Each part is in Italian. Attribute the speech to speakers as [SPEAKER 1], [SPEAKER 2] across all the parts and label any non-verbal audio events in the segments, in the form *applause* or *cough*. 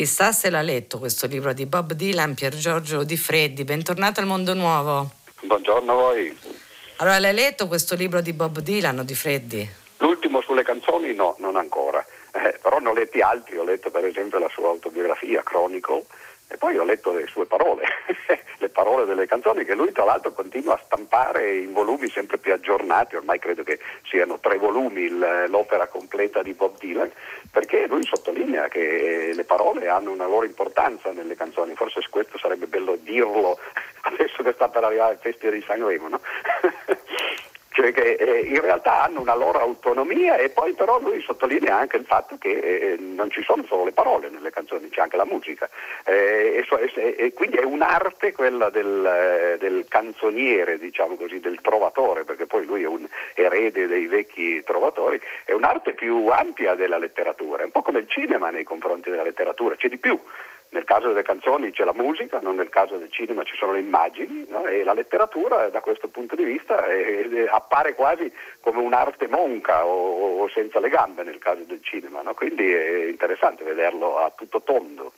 [SPEAKER 1] Chissà se l'ha letto questo libro di Bob Dylan, Pier Giorgio Di Freddi. Bentornato al Mondo Nuovo.
[SPEAKER 2] Buongiorno a voi.
[SPEAKER 1] Allora, l'hai letto questo libro di Bob Dylan o Di Freddi?
[SPEAKER 2] L'ultimo sulle canzoni no, non ancora. Eh, però ne ho letti altri, ho letto per esempio la sua autobiografia, Chronicle, e poi ho letto le sue parole, *laughs* le parole delle canzoni che lui tra l'altro continua a stampare in volumi sempre più aggiornati, ormai credo che siano tre volumi l'opera completa di Bob Dylan, perché lui sottolinea che le parole hanno una loro importanza nelle canzoni, forse questo sarebbe bello dirlo *laughs* adesso che sta per arrivare il Festival di Sanremo, no? *laughs* cioè che eh, in realtà hanno una loro autonomia e poi però lui sottolinea anche il fatto che eh, non ci sono solo le parole nelle canzoni, c'è anche la musica. Eh, e, e, quindi è un'arte quella del, eh, del, canzoniere, diciamo così, del trovatore, perché poi lui è un erede dei vecchi trovatori, è un'arte più ampia della letteratura, è un po' come il cinema nei confronti della letteratura, c'è di più nel caso delle canzoni c'è la musica, non nel caso del cinema ci sono le immagini no? e la letteratura da questo punto di vista è, è, appare quasi come un'arte monca o, o, senza le gambe nel caso del cinema, no? quindi è interessante vederlo a tutto tondo.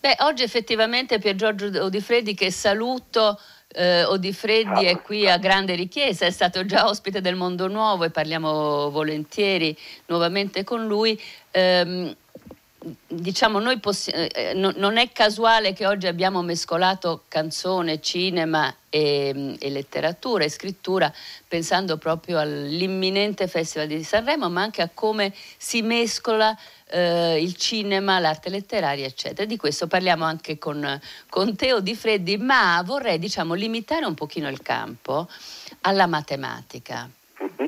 [SPEAKER 3] Beh, oggi effettivamente Pier Giorgio Odifreddi che saluto eh, Odifreddi è qui a grande richiesta, è stato già ospite del Mondo Nuovo e parliamo volentieri nuovamente con lui. Eh, diciamo noi possi- eh, eh, no, non è casuale che oggi abbiamo mescolato canzone, cinema e, e, letteratura e scrittura pensando proprio all'imminente Festival di Sanremo ma anche a come si mescola eh, il cinema, l'arte letteraria eccetera. Di questo parliamo anche con, con Teo Di Freddi ma vorrei diciamo limitare un pochino il campo alla matematica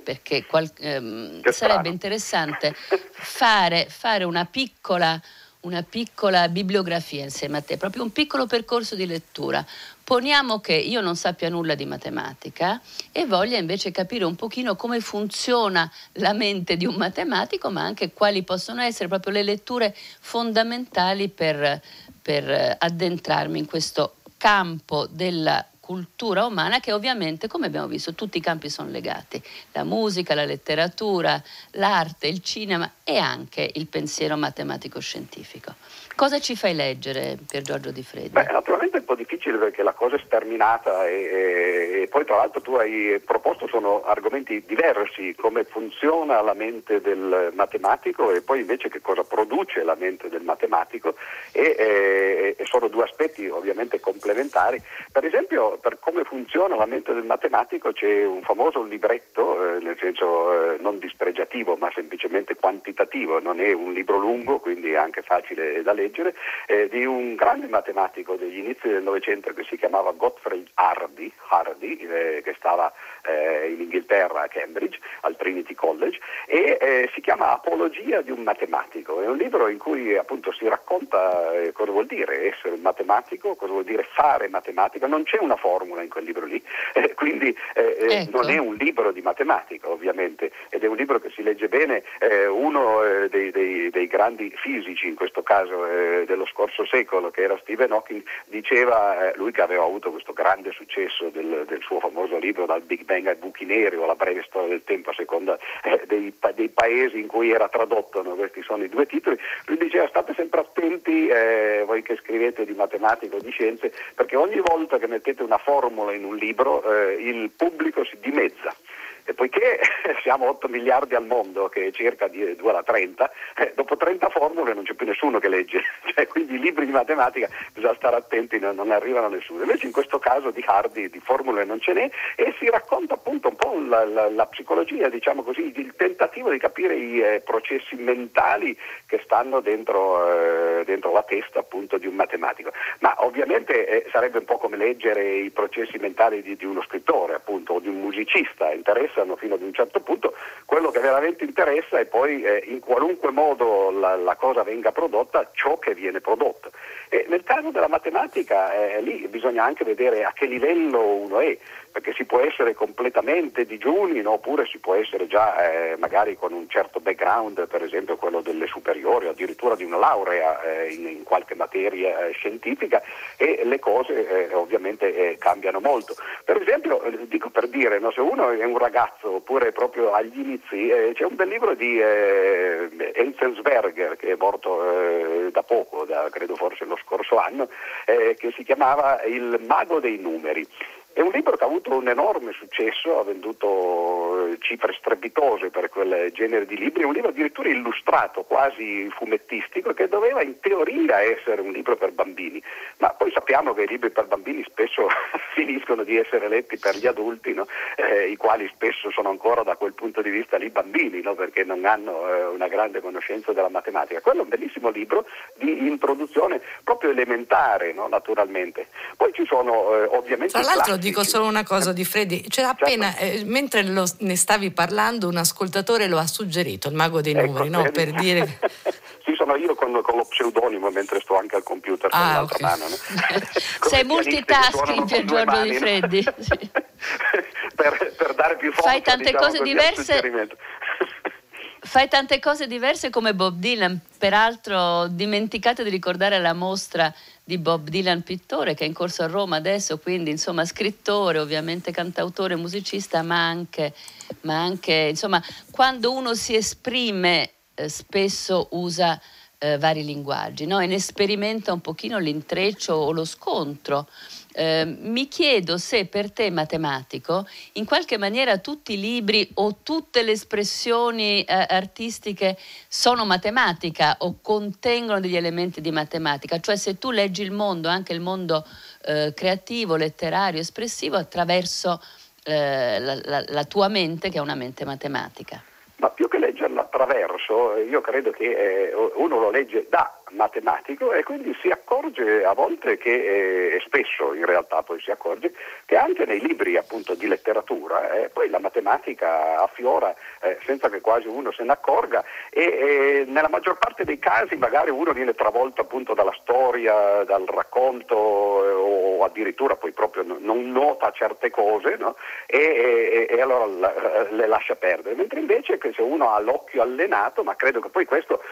[SPEAKER 3] perché qual- ehm, sarebbe interessante fare, fare una, piccola, una piccola bibliografia insieme a te, proprio un piccolo percorso di lettura. Poniamo che io non sappia nulla di matematica e voglia invece capire un pochino come funziona la mente di un matematico, ma anche quali possono essere proprio le letture fondamentali per, per addentrarmi in questo campo della cultura umana che ovviamente, come abbiamo visto, tutti i campi sono legati. La musica, la letteratura, l'arte, il cinema e anche il pensiero matematico-scientifico. Cosa ci fai leggere per Giorgio Di Freddi?
[SPEAKER 2] Beh, naturalmente è un po' difficile perché la cosa è sterminata e, e, poi tra l'altro tu hai proposto sono argomenti diversi, come funziona la mente del matematico e poi invece che cosa produce la mente del matematico e, e, e sono due aspetti ovviamente complementari. Per esempio per come funziona la mente del matematico c'è un famoso libretto, eh, nel senso eh, non dispregiativo ma semplicemente quantitativo, non è un libro lungo quindi è anche facile da leggere leggere, eh, di un grande matematico degli inizi del Novecento che si chiamava Gottfried Hardy, Hardy eh, che stava eh, in Inghilterra a Cambridge, al Trinity College, e eh, si chiama Apologia di un matematico. È un libro in cui appunto si racconta eh, cosa vuol dire essere un matematico, cosa vuol dire fare matematica. Non c'è una formula in quel libro lì, *laughs* eh, quindi ecco. non è un libro di matematica ovviamente, ed è un libro che si legge bene. uno dei, dei, dei grandi fisici, in questo caso eh, dello scorso secolo, che era Stephen Hawking, diceva, eh, lui che aveva avuto questo grande successo del, del, suo famoso libro Dal Big Bang ai buchi neri o la breve storia del tempo a seconda eh, dei, dei, paesi in cui era tradotto, no? questi sono i due titoli, lui diceva state sempre attenti, eh, voi che scrivete di matematica o di scienze, perché ogni volta che mettete una formula in un libro eh, il pubblico si dimezza. E poiché *laughs* siamo 8 miliardi al mondo, che è circa 2 alla 30, eh, dopo 30 formule non c'è più nessuno che legge, *laughs* cioè, quindi i libri di matematica bisogna stare attenti, non, non arrivano a nessuno. Invece in questo caso di Hardy di formule non ce n'è e si racconta appunto un po' la, la, la psicologia, diciamo così, il tentativo di capire i eh, processi mentali che stanno dentro, eh, dentro, la testa appunto di un matematico. Ma ovviamente eh, sarebbe un po' come leggere i processi mentali di, di uno scrittore appunto o di un musicista, interessa interessano fino ad un certo punto, quello che veramente interessa è poi eh, in qualunque modo la, la, cosa venga prodotta, ciò che viene prodotto. E nel caso della matematica eh, lì bisogna anche vedere a che livello uno è, perché si può essere completamente digiuni no? oppure si può essere già eh, magari con un certo background, per esempio quello delle superiori, addirittura di una laurea eh, in, in, qualche materia eh, scientifica e le cose eh, ovviamente eh, cambiano molto. Per esempio, dico per dire, no? se uno è un ragazzo oppure proprio agli inizi, c'è un bel libro di Enzensberger che è morto da poco, da, credo forse lo scorso anno, che si chiamava Il mago dei numeri. È un libro che ha avuto un enorme successo, ha venduto eh, cifre strepitose per quel genere di libri, è un libro addirittura illustrato, quasi fumettistico, che doveva in teoria essere un libro per bambini, ma poi sappiamo che i libri per bambini spesso *laughs* finiscono di essere letti per gli adulti, no? eh, i quali spesso sono ancora da quel punto di vista lì bambini, no? perché non hanno eh, una grande conoscenza della matematica. Quello è un bellissimo libro di introduzione proprio elementare, no? naturalmente. Poi ci sono eh, ovviamente...
[SPEAKER 1] Tra dico solo una cosa di Freddi, cioè appena, certo. eh, mentre lo, ne stavi parlando un ascoltatore lo ha suggerito, il mago dei ecco, numeri, no? per dire... *laughs*
[SPEAKER 2] sì, sono io con, con, lo pseudonimo mentre sto anche al computer con ah, l'altra okay. mano. No? *laughs*
[SPEAKER 3] Sei multitasking Pier Giorgio di Freddi. *laughs*
[SPEAKER 2] Sì. per, per, dare più forza
[SPEAKER 3] Fai tante diciamo, cose diverse Fai tante cose diverse come Bob Dylan, peraltro dimenticate di ricordare la mostra di Bob Dylan pittore che è in corso a Roma adesso, quindi insomma scrittore, ovviamente cantautore, musicista, ma anche, ma anche insomma quando uno si esprime eh, spesso usa eh, vari linguaggi no? e ne sperimenta un pochino l'intreccio o lo scontro. Eh, mi chiedo se per te matematico in qualche maniera tutti i libri o tutte le espressioni eh, artistiche sono matematica o contengono degli elementi di matematica, cioè se tu leggi il mondo, anche il mondo eh, creativo, letterario, espressivo attraverso eh, la, la, la tua mente che è una mente matematica.
[SPEAKER 2] Ma più che leggerla attraverso, io credo che eh, uno lo legge da matematico e quindi si accorge a volte che, eh, e spesso in realtà poi si accorge, che anche nei libri appunto di letteratura eh, poi la matematica affiora eh, senza che quasi uno se ne accorga e, e, nella maggior parte dei casi magari uno viene travolto appunto dalla storia, dal racconto eh, o addirittura poi proprio non nota certe cose no? e, e, allora la, le lascia perdere, mentre invece se uno ha l'occhio allenato, ma credo che poi questo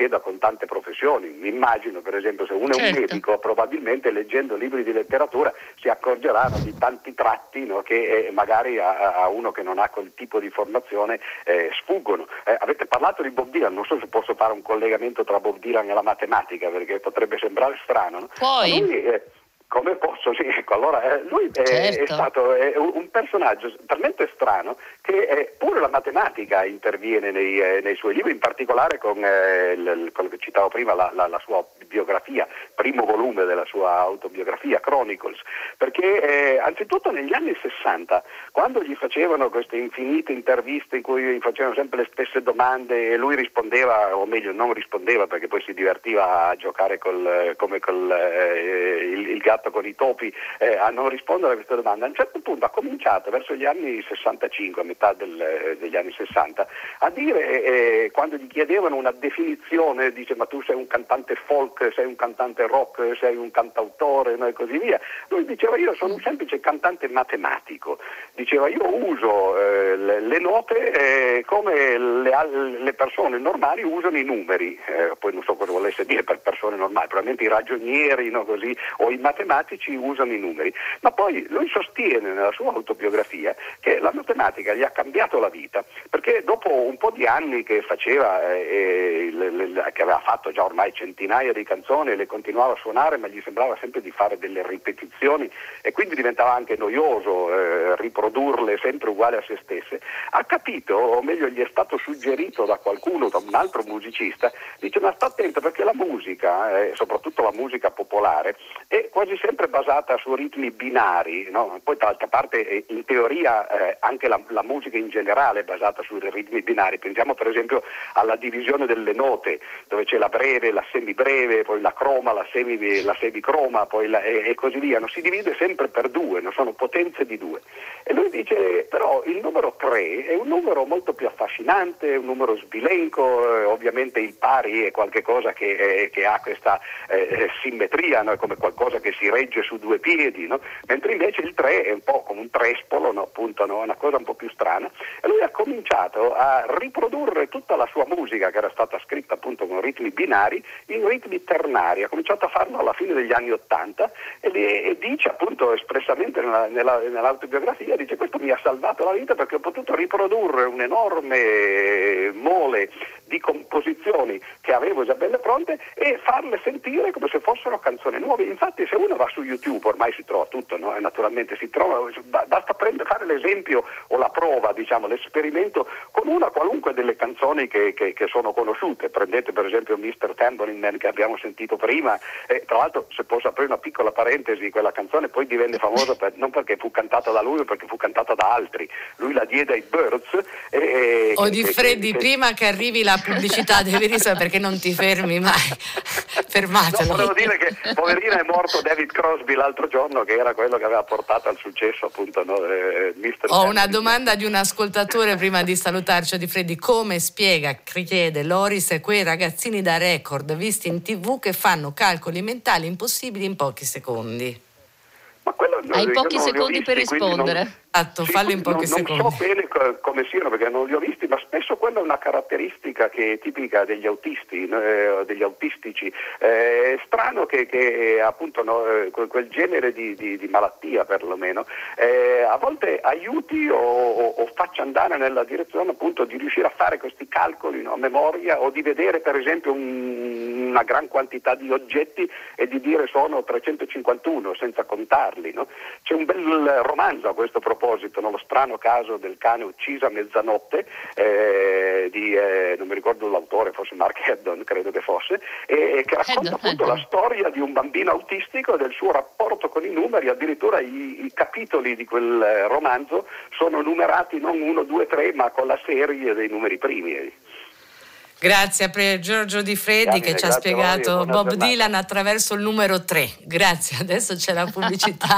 [SPEAKER 2] succeda con tante professioni, mi immagino per esempio se uno certo. è un certo. medico probabilmente leggendo libri di letteratura si accorgerà di tanti tratti no, che eh, magari a, a, uno che non ha quel tipo di formazione eh, sfuggono. Eh, avete parlato di Bob Dylan, non so se posso fare un collegamento tra Bob Dylan e la matematica perché potrebbe sembrare strano. No?
[SPEAKER 3] Poi...
[SPEAKER 2] Come posso? Sì, ecco, allora eh, lui è, certo. è stato è un personaggio talmente strano che eh, pure la matematica interviene nei, eh, nei, suoi libri, in particolare con eh, l, quello che citavo prima, la, la, la, sua biografia, primo volume della sua autobiografia, Chronicles, perché eh, anzitutto negli anni 60, quando gli facevano queste infinite interviste in cui gli facevano sempre le stesse domande e lui rispondeva, o meglio non rispondeva perché poi si divertiva a giocare col, come col il, il gatto con i topi eh, a non rispondere a queste domande, a un certo punto ha cominciato verso gli anni 65, a metà del, degli anni 60, a dire, eh, quando gli chiedevano una definizione, dice ma tu sei un cantante folk, sei un cantante rock, sei un cantautore no, e così via, lui diceva io sono un semplice cantante matematico, diceva io uso eh, le, le, note eh, come le, le, persone normali usano i numeri, eh, poi non so cosa volesse dire persone normali, probabilmente i ragionieri no, così, o i matematici usano i numeri, ma poi lui sostiene nella sua autobiografia che la matematica gli ha cambiato la vita, perché dopo un po' di anni che faceva, eh, le, le, che aveva fatto già ormai centinaia di canzoni le continuava a suonare, ma gli sembrava sempre di fare delle ripetizioni e quindi diventava anche noioso eh, riprodurle sempre uguali a se stesse, ha capito, o meglio gli è stato suggerito da qualcuno, da un altro musicista, dice ma sta attento perché la musica, eh, soprattutto la musica popolare, è quasi sempre basata su ritmi binari, no? poi d'altra parte eh, in teoria eh, anche la, la, musica in generale è basata su ritmi binari, pensiamo per esempio alla divisione delle note, dove c'è la breve, la semibreve, poi la croma, la, semi, la semicroma la, e, e, così via, no? si divide sempre per due, no? sono potenze di due. E lui dice però il numero 3 è un numero molto più affascinante, un numero sbilenco, eh, ovviamente il pari è qualcosa che, eh, che ha questa eh, simmetria, no? è come qualcosa che si regge su due piedi, no? mentre invece il 3 è un po' come un trespolo, no? appunto una cosa un po' più strana. E lui ha cominciato a riprodurre tutta la sua musica che era stata scritta appunto con ritmi binari in ritmi ternari, ha cominciato a farlo alla fine degli anni Ottanta e, e, dice appunto espressamente nella, nella, nell'autobiografia, dice questo mi ha salvato la vita perché ho potuto riprodurre un'enorme mole di composizioni che avevo già belle pronte e farle sentire come se fossero canzoni nuove. Infatti se uno va su YouTube ormai si trova tutto, no? naturalmente si trova, basta prendere, fare l'esempio o la prova, diciamo, l'esperimento con una qualunque delle canzoni che, che, che sono conosciute. Prendete per esempio Mr. Tambourine Man che abbiamo sentito prima, e, tra l'altro se posso aprire una piccola parentesi, quella canzone poi divenne famosa per, non perché fu cantata da lui, ma perché fu cantata da altri. Lui la diede ai Birds.
[SPEAKER 1] E, o di Freddy, prima che arrivi la pubblicità devi risolvere perché non ti fermi mai. *laughs* Fermatelo.
[SPEAKER 2] No, volevo dire che poverino è morto David Crosby l'altro giorno che era quello che aveva portato al successo appunto no, eh.
[SPEAKER 1] Ho una domanda di un ascoltatore prima di salutarci di Freddy. Come spiega, chiede Loris, quei ragazzini da record visti in tv che fanno calcoli mentali impossibili in pochi secondi?
[SPEAKER 3] Ma quello Hai pochi secondi visti, per rispondere.
[SPEAKER 1] Esatto, sì, falli in pochi
[SPEAKER 2] non,
[SPEAKER 1] secondi.
[SPEAKER 2] Non so bene come siano perché non li ho visti, ma spesso quella è una caratteristica che è tipica degli autisti, eh, degli autistici. Eh, è strano che, che appunto no, eh, quel genere di, di, di malattia perlomeno eh, a volte aiuti o, o, o, faccia andare nella direzione appunto di riuscire a fare questi calcoli no, a memoria o di vedere per esempio un, una gran quantità di oggetti e di dire sono 351 senza contarli. No? C'è un bel romanzo a questo proposito proposito, no? lo strano caso del cane ucciso a mezzanotte, eh, di, eh, non mi ricordo l'autore, forse Mark *laughs* Haddon credo che fosse, e, che racconta Haddon, appunto Haddon. la storia di un bambino autistico e del suo rapporto con i numeri, addirittura i, i capitoli di quel eh, romanzo sono numerati non 1, 2, 3, ma con la serie dei numeri primi.
[SPEAKER 1] Grazie a Giorgio Di Freddi che ci ha spiegato Bob Dylan attraverso il numero 3. Grazie, adesso c'è la pubblicità. *laughs*